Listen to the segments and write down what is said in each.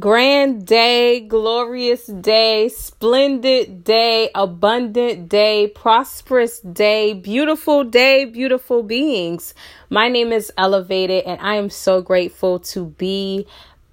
Grand day, glorious day, splendid day, abundant day, prosperous day, beautiful day, beautiful beings. My name is eLuvated, and I am so grateful to be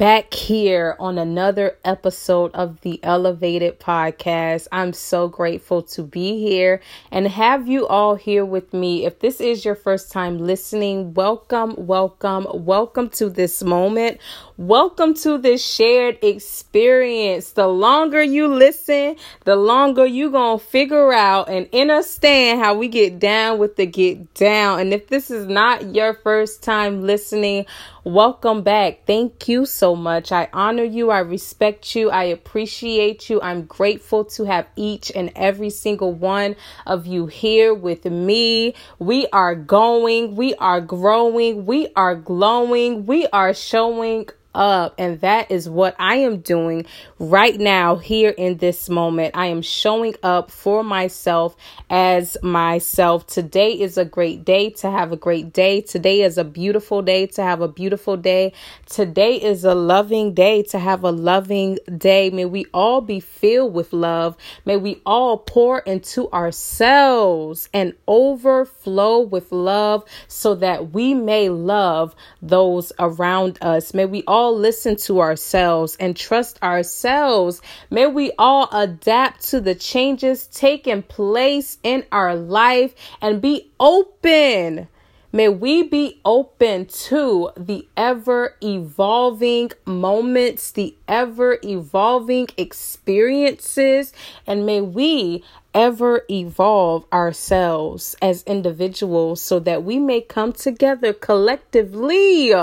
back here on another episode of the eLuvated Podcast. I'm so grateful to be here and have you all here with me. If this is your first time listening, welcome, welcome, welcome to this moment. Welcome to this shared experience. The longer you listen, the longer you going to figure out and understand how we get down with the get down. And if this is not your first time listening, welcome back. Thank you so much. I honor you. I respect you. I appreciate you. I'm grateful to have each and every single one of you here with me. We are going, we are growing, we are glowing, we are showing up. And that is what I am doing right now, here in this moment. I am showing up for myself as myself. Today is a great day to have a great day. Today is a beautiful day to have a beautiful day. Today is a loving day to have a loving day. May we all be filled with love. May we all pour into ourselves and overflow with love so that we may love those around us. May we all all listen to ourselves and trust ourselves. May we all adapt to the changes taking place in our life and be open. May we be open to the ever evolving moments, the ever evolving experiences, and may we ever evolve ourselves as individuals so that we may come together collectively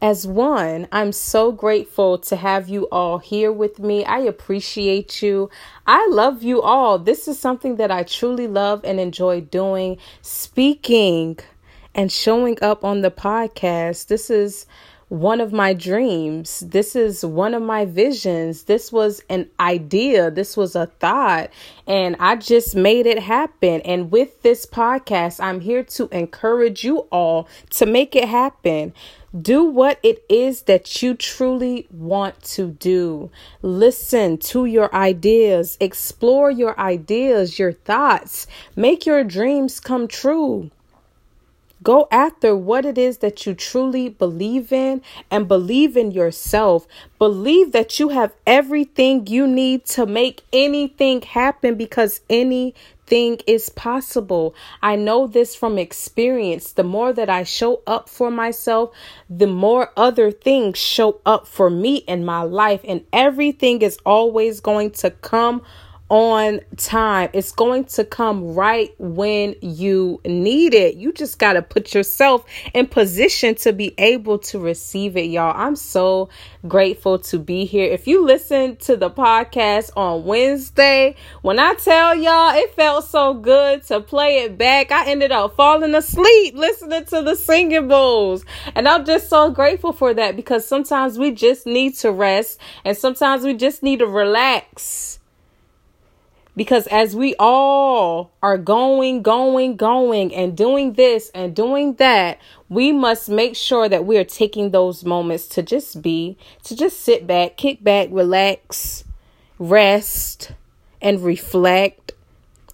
as one. I'm so grateful to have you all here with me. I appreciate you. I love you all. This is something that I truly love and enjoy doing speaking and showing up on the podcast. This is one of my dreams. This is one of my visions. This was an idea. This was a thought. And I just made it happen. And with this podcast, I'm here to encourage you all to make it happen. Do what it is that you truly want to do. Listen to your ideas, explore your ideas, your thoughts, make your dreams come true. Go after what it is that you truly believe in and believe in yourself. Believe that you have everything you need to make anything happen because any thing is possible. I know this from experience. The more that I show up for myself, the more other things show up for me in my life, and everything is always going to come on time. It's going to come right when you need it. You just got to put yourself in position to be able to receive it, y'all. I'm so grateful to be here. If you listen to the podcast on Wednesday, when I tell y'all it felt so good to play it back, I ended up falling asleep listening to the singing bowls. And I'm just so grateful for that because sometimes we just need to rest and sometimes we just need to relax because as we all are going, going, going, and doing this and doing that, we must make sure that we are taking those moments to just be, to just sit back, kick back, relax, rest, and reflect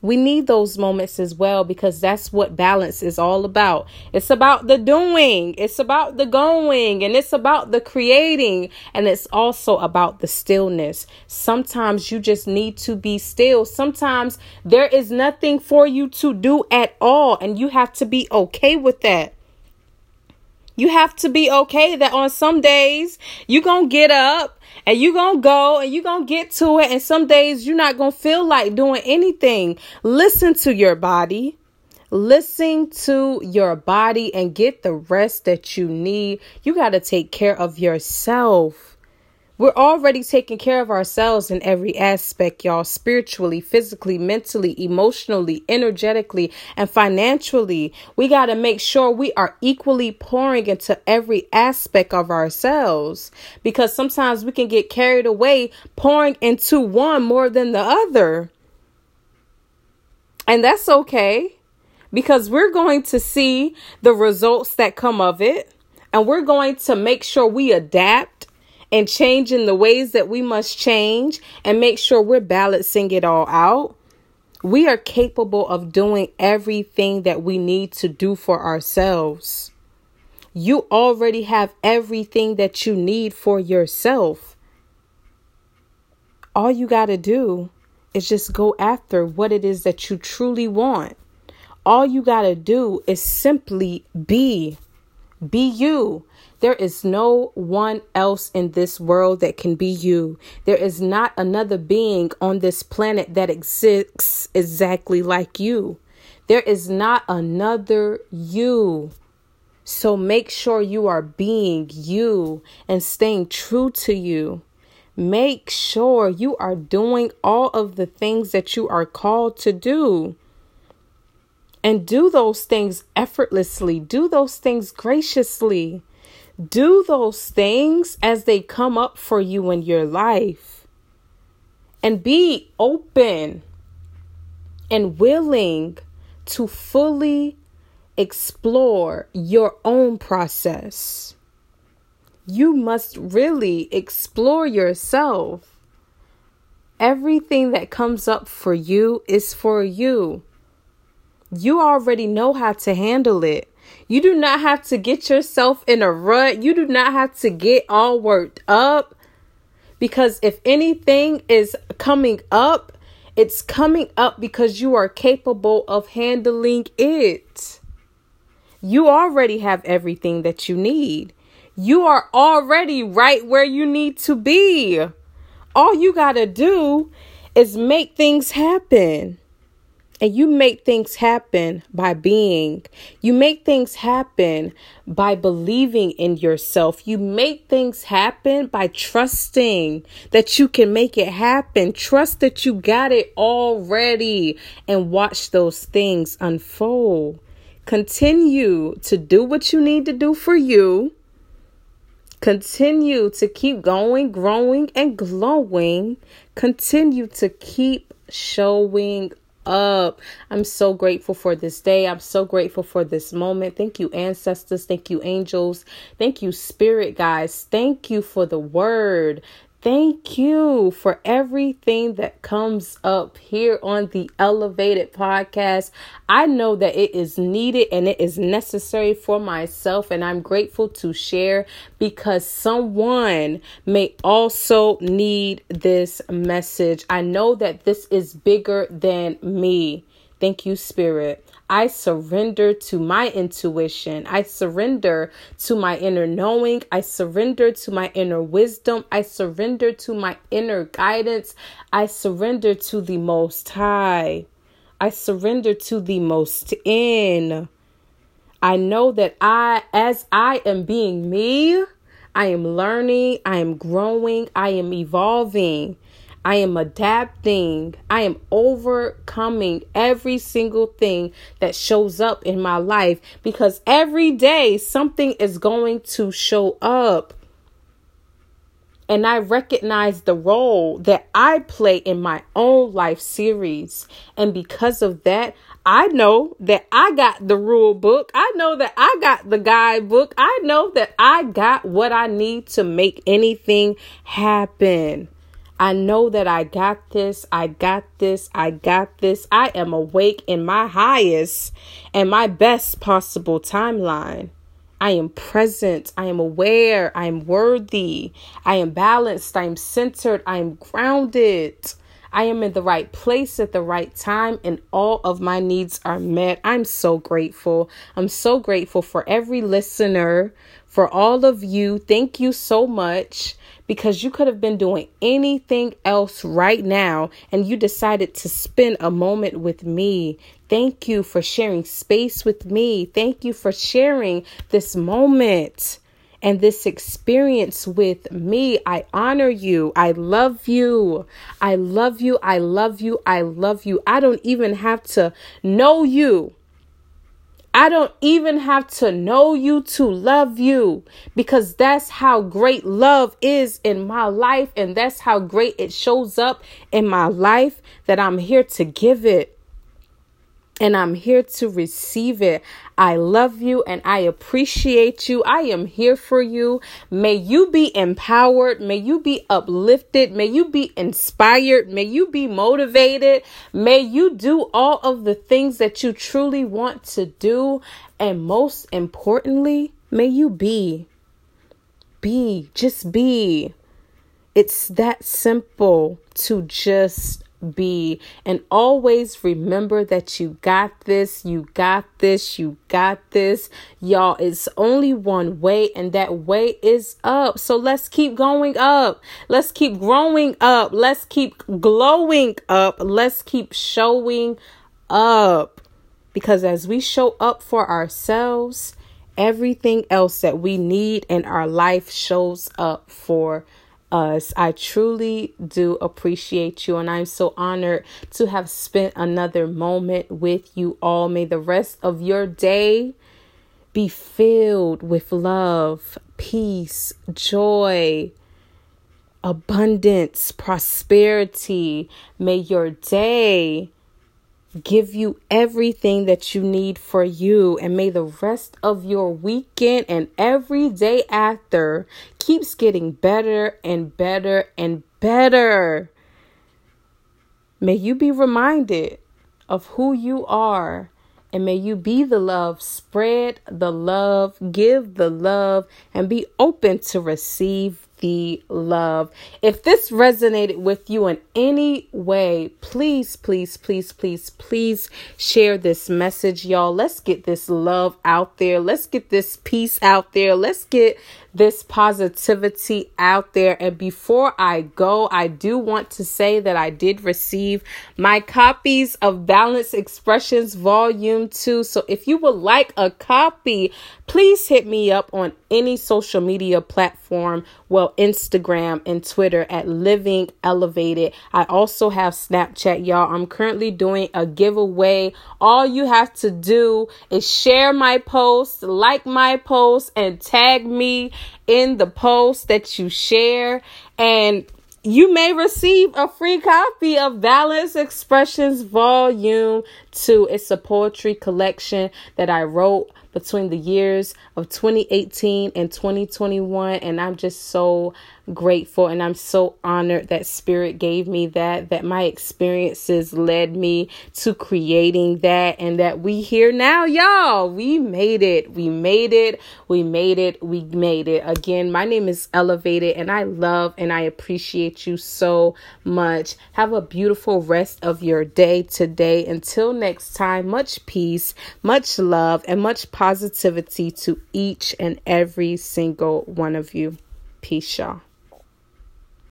we need those moments as well because that's what balance is all about. It's about the doing, it's about the going, and it's about the creating, and it's also about the stillness. Sometimes you just need to be still. Sometimes there is nothing for you to do at all, and you have to be okay with that. You have to be okay that on some days you're going to get up and you're going to go and you're going to get to it. And some days you're not going to feel like doing anything. Listen to your body. Listen to your body and get the rest that you need. You got to take care of yourself. We're already taking care of ourselves in every aspect, y'all spiritually, physically, mentally, emotionally, energetically, and financially. We got to make sure we are equally pouring into every aspect of ourselves because sometimes we can get carried away pouring into one more than the other. And that's okay because we're going to see the results that come of it and we're going to make sure we adapt and changing the ways that we must change and make sure we're balancing it all out, we are capable of doing everything that we need to do for ourselves. You already have everything that you need for yourself. All you got to do is just go after what it is that you truly want. All you got to do is simply be. Be you. There is no one else in this world that can be you. There is not another being on this planet that exists exactly like you. There is not another you. So make sure you are being you and staying true to you. Make sure you are doing all of the things that you are called to do. And do those things effortlessly, do those things graciously. Do those things as they come up for you in your life. And be open and willing to fully explore your own process. You must really explore yourself. Everything that comes up for you is for you. You already know how to handle it. You do not have to get yourself in a rut. You do not have to get all worked up. Because if anything is coming up, it's coming up because you are capable of handling it. You already have everything that you need. You are already right where you need to be. All you got to do is make things happen. And you make things happen by being. You make things happen by believing in yourself. You make things happen by trusting that you can make it happen. Trust that you got it already and watch those things unfold. Continue to do what you need to do for you. Continue to keep going, growing, and glowing. Continue to keep showing up. I'm so grateful for this day. I'm so grateful for this moment. Thank you, ancestors. Thank you, angels. Thank you, spirit guys. Thank you for the word. Thank you for everything that comes up here on the eLuvated Podcast. I know that it is needed and it is necessary for myself, and I'm grateful to share because someone may also need this message. I know that this is bigger than me. Thank you, Spirit. I surrender to my intuition. I surrender to my inner knowing. I surrender to my inner wisdom. I surrender to my inner guidance. I surrender to the Most High. I surrender to the Most In. I know that I, as I am being me, I am learning, I am growing, I am evolving. I am adapting. I am overcoming every single thing that shows up in my life because every day something is going to show up. And I recognize the role that I play in my own life series. And because of that, I know that I got the rule book. I know that I got the guidebook. I know that I got what I need to make anything happen. I know that I got this. I got this. I got this. I am awake in my highest and my best possible timeline. I am present. I am aware. I am worthy. I am balanced. I am centered. I am grounded. I am in the right place at the right time, and all of my needs are met. I'm so grateful. I'm so grateful for every listener, for all of you. Thank you so much because you could have been doing anything else right now and you decided to spend a moment with me. Thank you for sharing space with me. Thank you for sharing this moment and this experience with me. I honor you. I love you. I love you. I love you. I love you. I don't even have to know you I don't even have to know you to love you because that's how great love is in my life. And that's how great it shows up in my life that I'm here to give it. And I'm here to receive it. I love you and I appreciate you. I am here for you. May you be empowered. May you be uplifted. May you be inspired. May you be motivated. May you do all of the things that you truly want to do. And most importantly, may you be. Be. Just be. It's that simple to just be. And always remember that you got this, you got this, you got this. Y'all, it's only one way, and that way is up. So let's keep going up. Let's keep growing up. Let's keep glowing up. Let's keep showing up. Because as we show up for ourselves, everything else that we need in our life shows up for us. I truly do appreciate you, and I'm so honored to have spent another moment with you all. May the rest of your day be filled with love, peace, joy, abundance, prosperity. May your day give you everything that you need for you. And may the rest of your weekend and every day after keeps getting better and better and better. May you be reminded of who you are. And may you be the love, spread the love, give the love, and be open to receive the love. If this resonated with you in any way, please, please, please, please, please share this message, y'all. Let's get this love out there. Let's get this peace out there. Let's get this positivity out there. And before I go, I do want to say that I did receive my copies of Balance Expressions Volume 2. So if you would like a copy, please hit me up on any social media platform, well, Instagram and Twitter at Living Elevated. I also have Snapchat, y'all. I'm currently doing a giveaway. All you have to do is share my post, like my post, and tag me in the post that you share. And you may receive a free copy of Balance Expressions Volume 2. It's a poetry collection that I wrote between the years of 2018 and 2021 and I'm just so grateful and I'm so honored that spirit gave me that that my experiences led me to creating that and that we here now y'all. We made it. We made it. We made it. We made it. Again my name is eLuvated and I love and I appreciate you so much. Have a beautiful rest of your day today. Until next time much peace much love and much positivity to each and every single one of you. Peace y'all